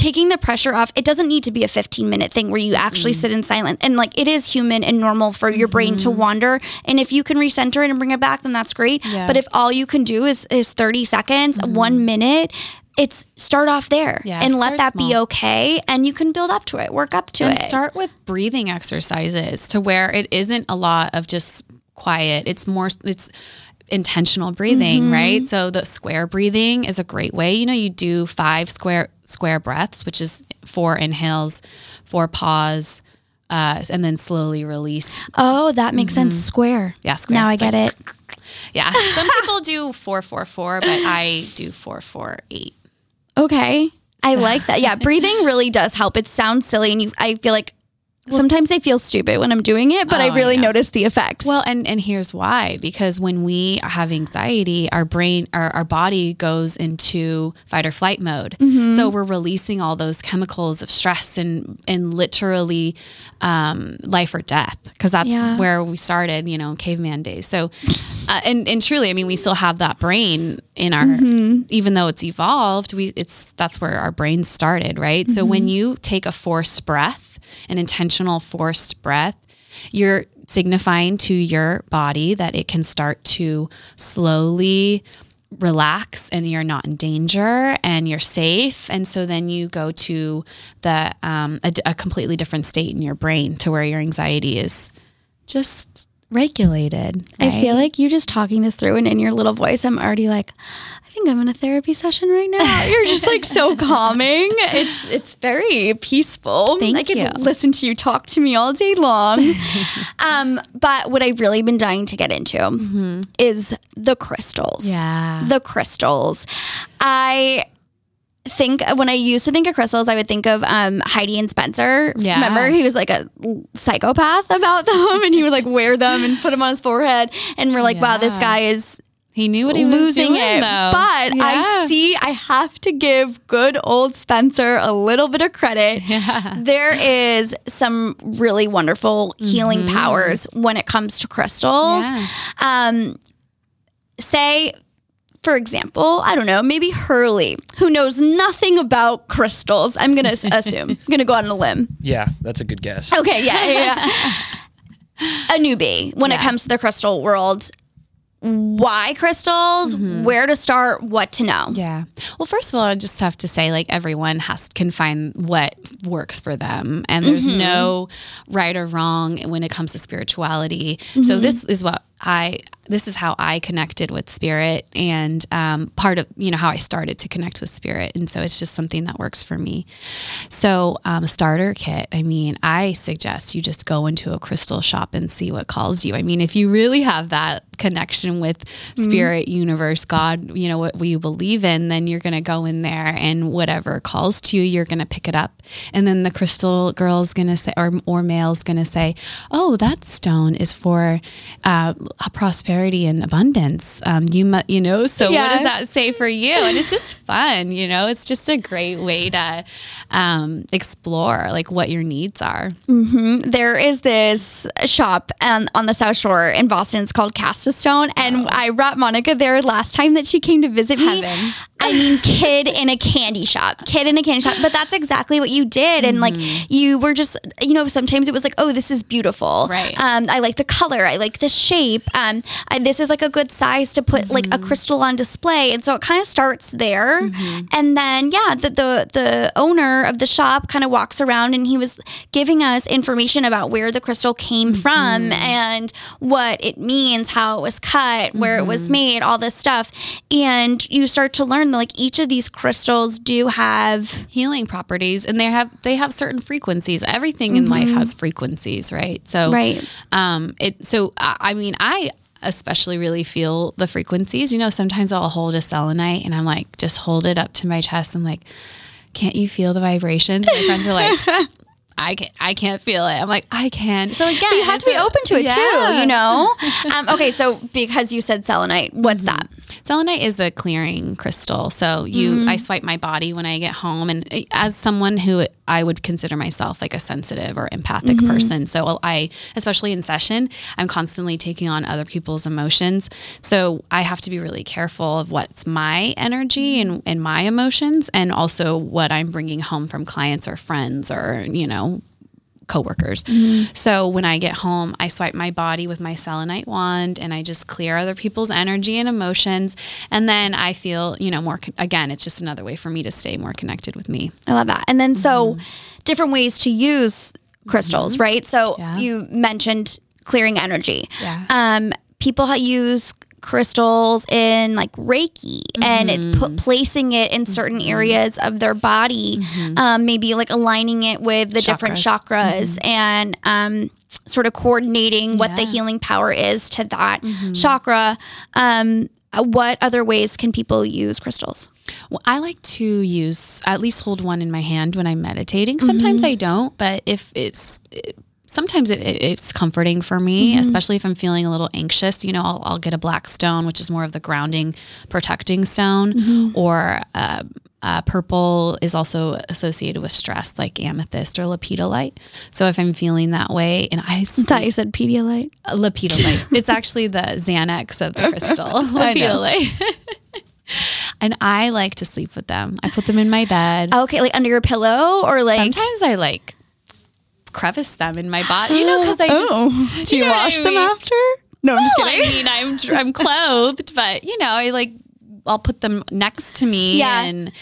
taking the pressure off. It doesn't need to be a 15 minute thing where you actually mm. sit in silence. And like it is human and normal for your brain to mm-hmm. wander. And if you can recenter it and bring it back, then that's great. Yeah. But if all you can do is is 30 seconds, mm-hmm. one minute, it's start off there Yeah, and let that be okay. And you can build up to it, work up to and it. start with breathing exercises to where it isn't a lot of just quiet. It's more it's intentional breathing, Mm-hmm. right? So the square breathing is a great way. You know, you do five square square breaths, which is four inhales, four pause, uh, and then slowly release. oh, that makes sense. Square. Yeah, square. Now I get like- it. Yeah, some people do four four four, but I do four four eight. Okay. I like that. Yeah, breathing really does help. It sounds silly and you I feel like sometimes I feel stupid when I'm doing it, but I Oh, really yeah. notice the effects. Well, and and here's why: because when we have anxiety, our brain, our, our body goes into fight or flight mode. Mm-hmm. So we're releasing all those chemicals of stress and and literally um, life or death, because that's Yeah. where we started, you know, caveman days. So, uh, and and truly, I mean, we still have that brain in our, Mm-hmm. even though it's evolved, we it's that's where our brain started, right? So when Mm-hmm. you take a forced breath, an intentional forced breath, you're signifying to your body that it can start to slowly relax and you're not in danger and you're safe. And so then you go to the um, a, a completely different state in your brain to where your anxiety is just regulated I feel like you just talking this through and in your little voice, I'm already like, I think I'm in a therapy session right now. You're just like so calming. It's it's very peaceful. Thank I could you. listen to you talk to me all day long. um, but what I've really been dying to get into is the crystals. Mm-hmm. Yeah. The crystals. I think when I used to think of crystals, I would think of um, Heidi and Spencer. Yeah. Remember, he was like a psychopath about them, and he would like wear them and put them on his forehead. And we're like, wow, this guy is he knew what he was losing doing, it. though. But I see, I have to give good old Spencer a little bit of credit. There is some really wonderful healing powers when it comes to crystals. Yeah. Um, say, for example, I don't know, maybe Hurley, who knows nothing about crystals. I'm going to assume. I'm going to go out on a limb. Yeah, that's a good guess. Okay, yeah, yeah, yeah. a newbie when it comes to the crystal world. Why crystals? Mm-hmm. Where to start? What to know? Yeah. Well, first of all, I just have to say, like everyone has can find what works for them, and there's mm-hmm. no right or wrong when it comes to spirituality. So mm-hmm. this is what I this is how I connected with spirit, and um, part of you know how I started to connect with spirit, and so it's just something that works for me. So um, starter kit. I mean, I suggest you just go into a crystal shop and see what calls you. I mean, if you really have that connection with spirit, universe, God, you know what you believe in, then you're going to go in there and whatever calls to you, you're going to pick it up. And then the crystal girl's going to say, or or male's going to say, "Oh, that stone is for uh, prosperity." Prosperity and abundance. Um, you mu- you know, so yeah. what does that say for you? And it's just fun, you know. It's just a great way to um, explore like what your needs are. Mm-hmm. There is this shop um, on the South Shore in Boston. It's called Cast a Stone, and oh. I brought Monica there last time that she came to visit me. I mean, kid in a candy shop, kid in a candy shop. But that's exactly what you did, and mm-hmm. like you were just, you know, sometimes it was like, oh, this is beautiful. Right. Um, I like the color. I like the shape. Um, I, this is like a good size to put mm-hmm. like a mm-hmm. crystal on display, and so it kind of starts there, mm-hmm. and then yeah, the, the the owner of the shop kind of walks around, and he was giving us information about where the crystal came mm-hmm. from and what it means, how it was cut, where it was mm-hmm. made, all this stuff, and you start to learn like each of these crystals do have healing properties, and they have they have certain frequencies. Everything in life has frequencies, right? So right, um, it so I mean I especially really feel the frequencies. You know, sometimes I'll hold a selenite and I'm like, just hold it up to my chest. I'm like, can't you feel the vibrations? My friends are like, I can't, I can't feel it. I'm like, I can. So again, you have to be open to it yeah. too, you know? um, okay, so because you said selenite, what's mm-hmm. that? Selenite is a clearing crystal. So you, mm-hmm. I swipe my body when I get home, and as someone who I would consider myself like a sensitive or empathic mm-hmm. person, so I, especially in session, I'm constantly taking on other people's emotions. So I have to be really careful of what's my energy and, and my emotions, and also what I'm bringing home from clients or friends or you know coworkers. Mm-hmm. So when I get home, I swipe my body with my selenite wand and I just clear other people's energy and emotions. And then I feel, you know, more, again, it's just another way for me to stay more connected with me. I love that. And then so mm-hmm. different ways to use crystals, mm-hmm. right? So yeah. you mentioned clearing energy. Yeah. Um, people use crystals in like Reiki mm-hmm. and it put, placing it in certain mm-hmm. areas of their body, mm-hmm. um, maybe like aligning it with the chakras. different chakras mm-hmm. and um, sort of coordinating yeah. what the healing power is to that mm-hmm. chakra. Um, what other ways can people use crystals? Well, I like to use at least hold one in my hand when I'm meditating. Sometimes mm-hmm. I don't, but if it's it, sometimes it, it's comforting for me, mm-hmm. especially if I'm feeling a little anxious. You know, I'll, I'll, get a black stone, which is more of the grounding, protecting stone, mm-hmm. or uh, uh, purple is also associated with stress, like amethyst or lepidolite. So if I'm feeling that way, and I sleep, thought you said Pedialyte, uh, lepidolite, it's actually the Xanax of the crystal, lepidolite. and I like to sleep with them. I put them in my bed. Okay, like under your pillow, or like sometimes I like crevice them in my body, you know, because I just. Oh. Do you, you wash them after? No, I'm just kidding. I mean, I'm I'm clothed, but you know, I like I'll put them next to me, yeah. and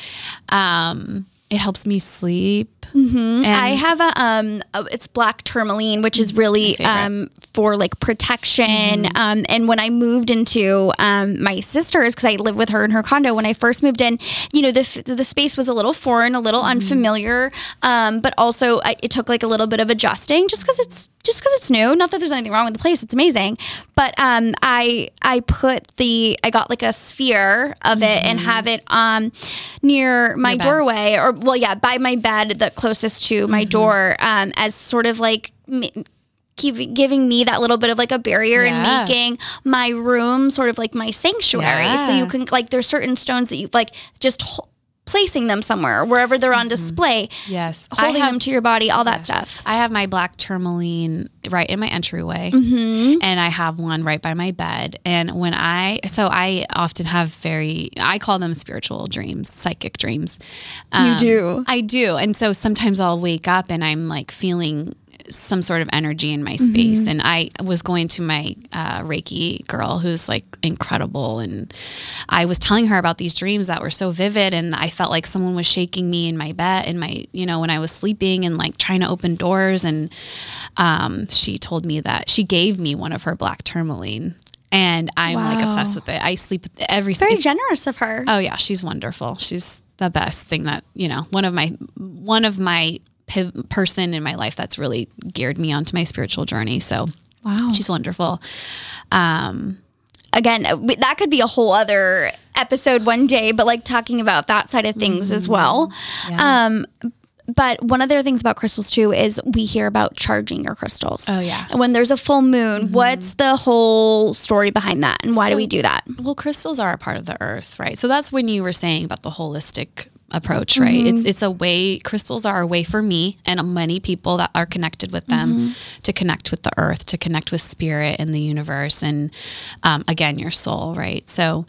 um, it helps me sleep. Mm-hmm. I have a um, it's black tourmaline, which is really um for like protection. Mm-hmm. Um, and when I moved into um my sister's, because I live with her in her condo, when I first moved in, you know the the space was a little foreign, a little mm-hmm. unfamiliar, um, but also I, it took like a little bit of adjusting, just because it's just because it's new. Not that there's anything wrong with the place; it's amazing. But um, I I put the I got like a sphere of it and mm-hmm. have it um near my doorway, or well, yeah, by my bed the closest to my mm-hmm. door, um, as sort of like. Keep giving me that little bit of like a barrier yeah. and making my room sort of like my sanctuary. Yeah. So you can like there's certain stones that you like just placing them somewhere, wherever they're on mm-hmm. display. Yes. Holding have, them to your body, all that stuff. I have my black tourmaline right in my entryway. Mm-hmm. And I have one right by my bed. And when I, so I often have very, I call them spiritual dreams, psychic dreams. Um, you do? I do. And so sometimes I'll wake up and I'm like feeling some sort of energy in my space. Mm-hmm. And I was going to my uh, Reiki girl who's like incredible. And I was telling her about these dreams that were so vivid. And I felt like someone was shaking me in my bed, in my, you know, when I was sleeping and like trying to open doors. And um, she told me that she gave me one of her black tourmaline and I'm wow. like obsessed with it. I sleep every. Very generous of her. Oh yeah, she's wonderful. She's the best thing that you know. One of my one of my person in my life that's really geared me onto my spiritual journey. So, wow, she's wonderful. Um, again, uh, that could be a whole other episode one day, but like talking about that side of things mm-hmm. as well. Yeah. Um, but one of the things about crystals too is we hear about charging your crystals. Oh, yeah. And when there's a full moon, mm-hmm. what's the whole story behind that, and why so, do we do that? Well, crystals are a part of the earth, right? So that's when you were saying about the holistic approach, right? Mm-hmm. It's it's a way crystals are a way for me and many people that are connected with them mm-hmm. to connect with the earth, to connect with spirit and the universe, and um, again your soul, right? So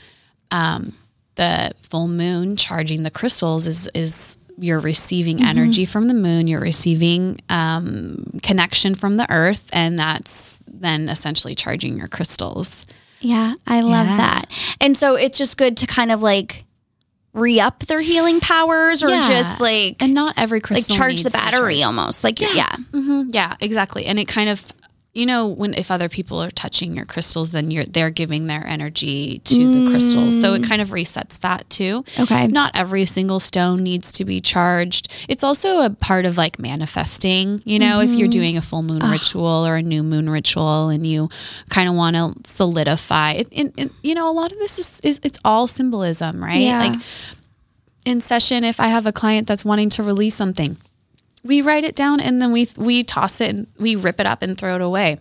um, the full moon charging the crystals is is you're receiving mm-hmm. energy from the moon, you're receiving um, connection from the earth, and that's then essentially charging your crystals. Yeah, I love yeah. that. And so it's just good to kind of like re up their healing powers or yeah. just like and not every crystal like charge the battery almost like yeah yeah. Mm-hmm. yeah exactly and it kind of you know when if other people are touching your crystals then you're they're giving their energy to mm. the crystals so it kind of resets that too okay not every single stone needs to be charged it's also a part of like manifesting you know mm-hmm. if you're mm-hmm. doing a full moon Ugh. ritual or a new moon ritual and you kind of want to solidify it, it, it, you know a lot of this is, is it's all symbolism right yeah. like in session if i have a client that's wanting to release something we write it down and then we we toss it and we rip it up and throw it away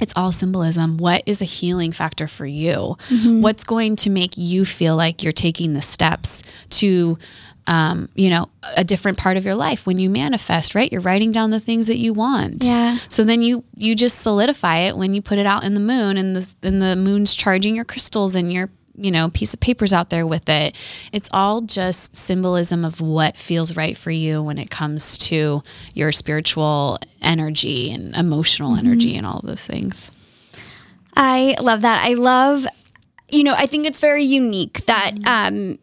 it's all symbolism. What is a healing factor for you? Mm-hmm. What's going to make you feel like you're taking the steps to, um, you know, a different part of your life when you manifest, right? You're writing down the things that you want. Yeah. So then you you just solidify it when you put it out in the moon, and the and the moon's charging your crystals, and you're you know, piece of papers out there with it. It's all just symbolism of what feels right for you when it comes to your spiritual energy and emotional mm-hmm. energy and all of those things. I love that. I love, you know, I think it's very unique that mm-hmm. um,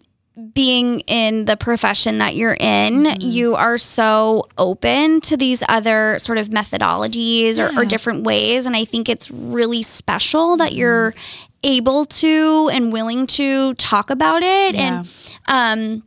being in the profession that you're in, mm-hmm. you are so open to these other sort of methodologies yeah. or, or, different ways. And I think it's really special that mm-hmm. you're able to and willing to talk about it yeah. and um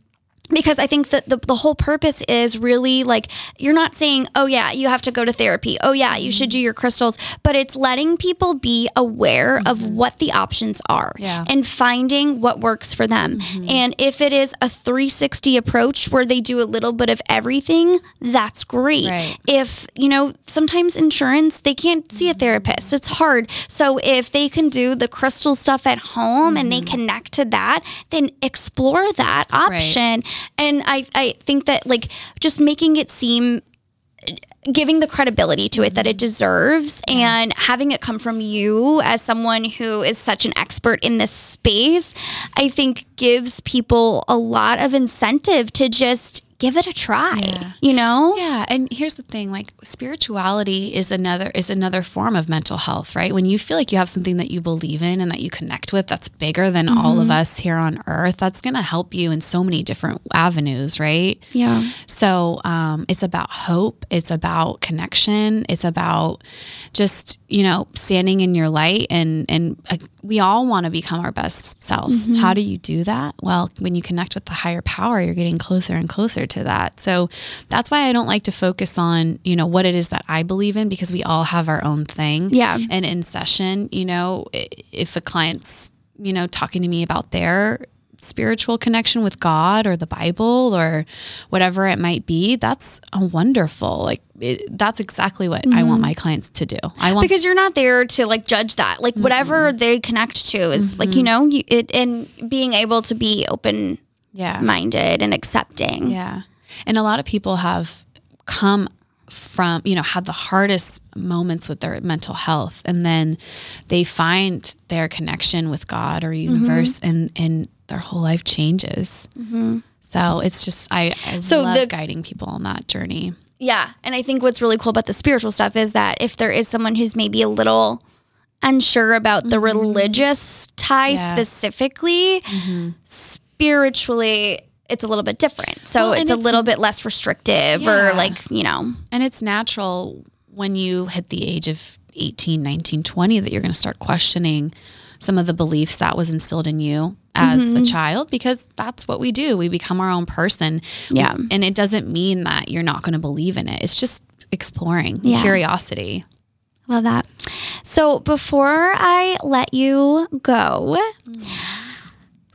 because I think that the, the whole purpose is really like you're not saying, oh, yeah, you have to go to therapy. Oh, yeah, you should do your crystals. But it's letting people be aware mm-hmm. of what the options are yeah. and finding what works for them. Mm-hmm. And if it is a 360 approach where they do a little bit of everything, that's great. Right. If, you know, sometimes insurance, they can't see a therapist, it's hard. So if they can do the crystal stuff at home mm-hmm. and they mm-hmm. connect to that, then explore that option. Right and I, I think that like just making it seem giving the credibility to it that it deserves and having it come from you as someone who is such an expert in this space, I think gives people a lot of incentive to just give it a try yeah. you know yeah and here's the thing like spirituality is another is another form of mental health right when you feel like you have something that you believe in and that you connect with that's bigger than mm-hmm. all of us here on earth that's going to help you in so many different avenues right yeah so um, it's about hope it's about connection it's about just you know standing in your light and and uh, we all want to become our best self mm-hmm. how do you do that well when you connect with the higher power you're getting closer and closer to that. So that's why I don't like to focus on, you know, what it is that I believe in because we all have our own thing. Yeah. And in session, you know, if a client's, you know, talking to me about their spiritual connection with God or the Bible or whatever it might be, that's a wonderful. Like it, that's exactly what mm-hmm. I want mm-hmm. my clients to do. I want because you're not there to like judge that. Like whatever mm-hmm. they connect to is mm-hmm. like you know you, it and being able to be open yeah. minded and accepting. Yeah. And a lot of people have come from, you know, had the hardest moments with their mental health and then they find their connection with God or universe mm-hmm. and and their whole life changes. Mm-hmm. So it's just I, I so love the, guiding people on that journey. Yeah, and I think what's really cool about the spiritual stuff is that if there is someone who's maybe a little unsure about the mm-hmm. religious tie yeah. specifically, mm-hmm spiritually it's a little bit different. So well, it's, it's, a little bit less restrictive yeah. or like, you know. And it's natural when you hit the age of 18, 19, 20 that you're going to start questioning some of the beliefs that was instilled in you as mm-hmm. a child because that's what we do. We become our own person. Yeah. And it doesn't mean that you're not going to believe in it. It's just exploring, yeah. curiosity. Love that. So before I let you go, mm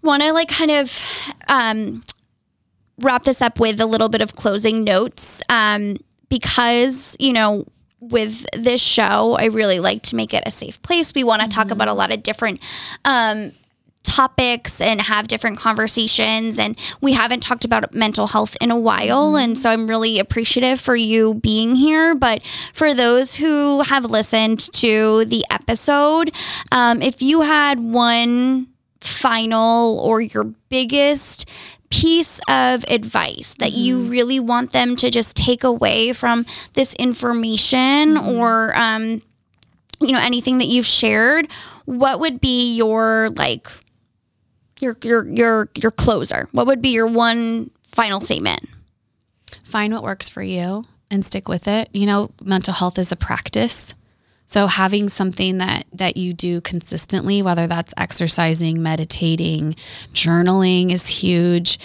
want to like kind of um, wrap this up with a little bit of closing notes um, because, you know, with this show, I really like to make it a safe place. We want to mm-hmm. talk about a lot of different um, topics and have different conversations. And we haven't talked about mental health in a while. Mm-hmm. And so I'm really appreciative for you being here. But for those who have listened to the episode, um, if you had one final or your biggest piece of advice that mm-hmm. you really want them to just take away from this information mm-hmm. or um, you know anything that you've shared what would be your like your your your your closer? What would be your one final statement? Find what works for you and stick with it. You know, mental health is a practice. So having something that that you do consistently, whether that's exercising, meditating, journaling is huge.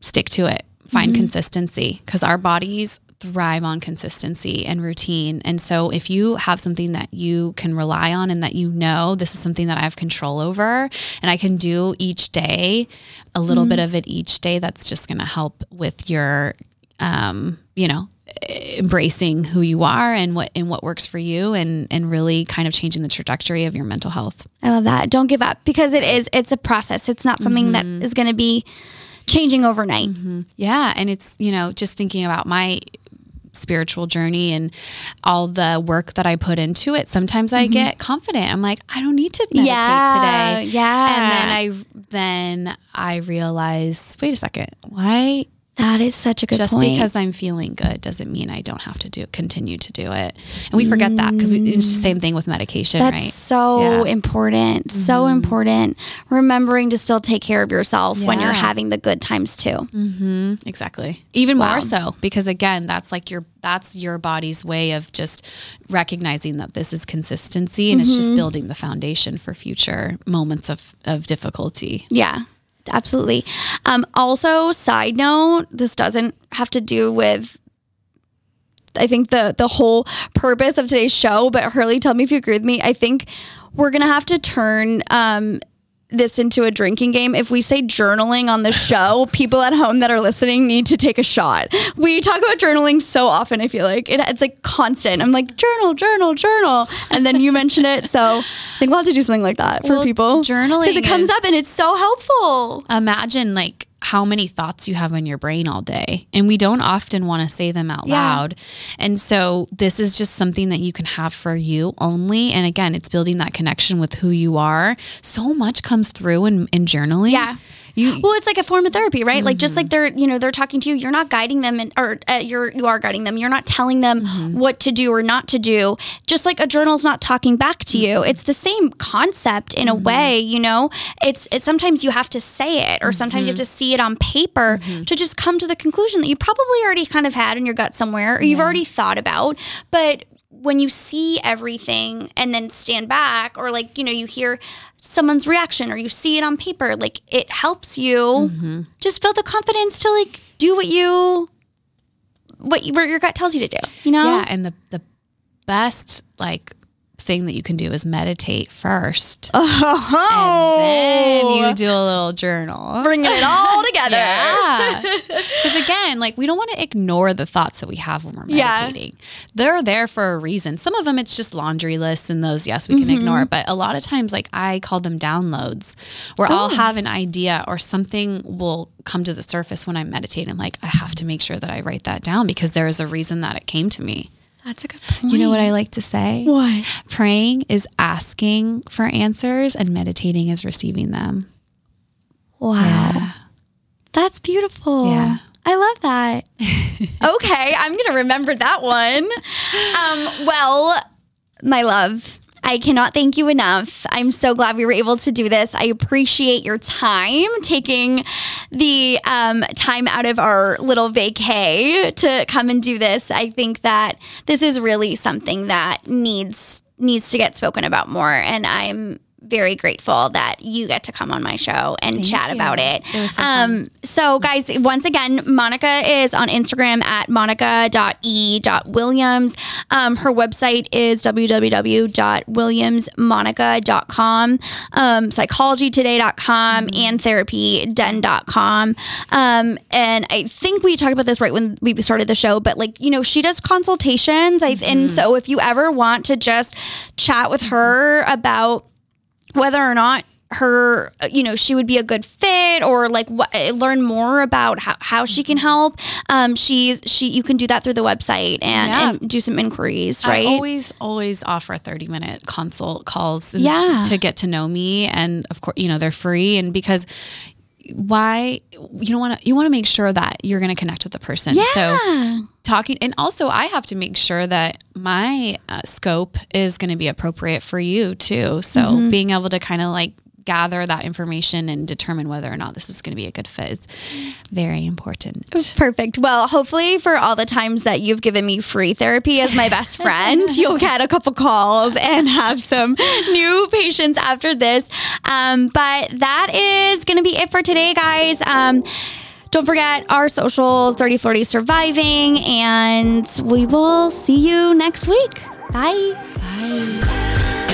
Stick to it. Find mm-hmm. consistency because our bodies thrive on consistency and routine. And so if you have something that you can rely on and that you know this is something that I have control over and I can do each day, a little mm-hmm. bit of it each day, that's just going to help with your, um, you know, embracing who you are and what and what works for you and and really kind of changing the trajectory of your mental health. I love that. Don't give up because it is it's a process. It's not something mm-hmm. that is going to be changing overnight. Mm-hmm. Yeah, and it's, you know, just thinking about my spiritual journey and all the work that I put into it, sometimes I mm-hmm. get confident. I'm like, I don't need to meditate yeah, today. Yeah. And then I then I realize, wait a second, why that is such a good Just point. because I'm feeling good doesn't mean I don't have to do continue to do it. And we forget that because it's the same thing with medication, That's right? so yeah. important. Mm-hmm. So important. Remembering to still take care of yourself yeah. when you're having the good times too. Mm-hmm. Exactly. Even wow. more so because again, that's like your that's your body's way of just recognizing that this is consistency and mm-hmm. it's just mm-hmm. building the foundation for future moments of of difficulty. Yeah absolutely. Um, also, side note, this doesn't have to do with I think the the whole purpose of today's show, but Hurley, tell me if you agree with me. I think we're gonna have to turn um, this into a drinking game. If we say journaling on the show, people at home that are listening need to take a shot. We talk about journaling so often. I feel like it, it's like constant. I'm like journal, journal, journal, and then you mention it. So I think we'll have to do something like that for well, people. Journaling because it comes up and it's so helpful. Imagine like how many thoughts you have in your brain all day. And we don't often want to say them out yeah. loud. And so this is just something that you can have for you only. And again, it's building that connection with who you are. So much comes through in, in journaling. Yeah. You, well, it's like a form of therapy, right? Mm-hmm. Like just like they're, you know, they're talking to you. You're not guiding them, in, or uh, you're you are guiding them. You're not telling them mm-hmm. what to do or not to do. Just like a journal's not talking back to you. Mm-hmm. It's the same concept in a mm-hmm. way. You know, it's it's sometimes you have to say it, or sometimes you have mm-hmm. to see it on paper mm-hmm. to just come to the conclusion that you probably already kind of had in your gut somewhere, or you've yeah. already thought about. But when you see everything and then stand back or like you know you hear someone's reaction or you see it on paper like it helps you mm-hmm. just feel the confidence to like do what you what your gut tells you to do you know yeah and the the best like thing that you can do is meditate first. Oh. And then you do a little journal. Bringing it all together. yeah. Because again, like we don't want to ignore the thoughts that we have when we're meditating. Yeah. They're there for a reason. Some of them it's just laundry lists and those, yes, we can mm-hmm. ignore. But a lot of times, like I call them downloads where oh. I'll have an idea or something will come to the surface when I'm meditating. Like I have to make sure that I write that down because there is a reason that it came to me. That's a good point. You know what I like to say? What? Praying is asking for answers and meditating is receiving them. Wow. Yeah. That's beautiful. Yeah. I love that. okay, I'm going to remember that one. Um, well, my love, I cannot thank you enough. I'm so glad we were able to do this. I appreciate your time, taking the um, time out of our little vacay to come and do this. I think that this is really something that needs needs to get spoken about more, and I'm very grateful that you get to come on my show and Thank chat you. about it. It so um, so, guys, once again, Monica is on Instagram at monica.e.williams. Um, her website is www.williamsmonica.com, um, psychologytoday.com, and therapyden.com. Um, and I think we talked about this right when we started the show, but like, you know, she does consultations. I, And so if you ever want to just chat with her about whether or not her you know she would be a good fit or like what learn more about how, how she can help um she's she you can do that through the website and, Yeah. and do some inquiries right I always, always offer 30 minute consult calls Yeah. to get to know me. And of course, you know, they're free. And because why you don't want to, you want to make sure that you're going to connect with the person. Yeah. So talking, and also I have to make sure that my uh, scope is going to be appropriate for you too. So Mm-hmm. being able to kind of like gather that information and determine whether or not this is going to be a good fit is very important. Perfect. Well, hopefully, for all the times that you've given me free therapy as my best friend, you'll get a couple calls and have some new patients after this. Um, but that is going to be it for today, guys. Um, don't forget our socials 30 Flirty Surviving, and we will see you next week. Bye. Bye.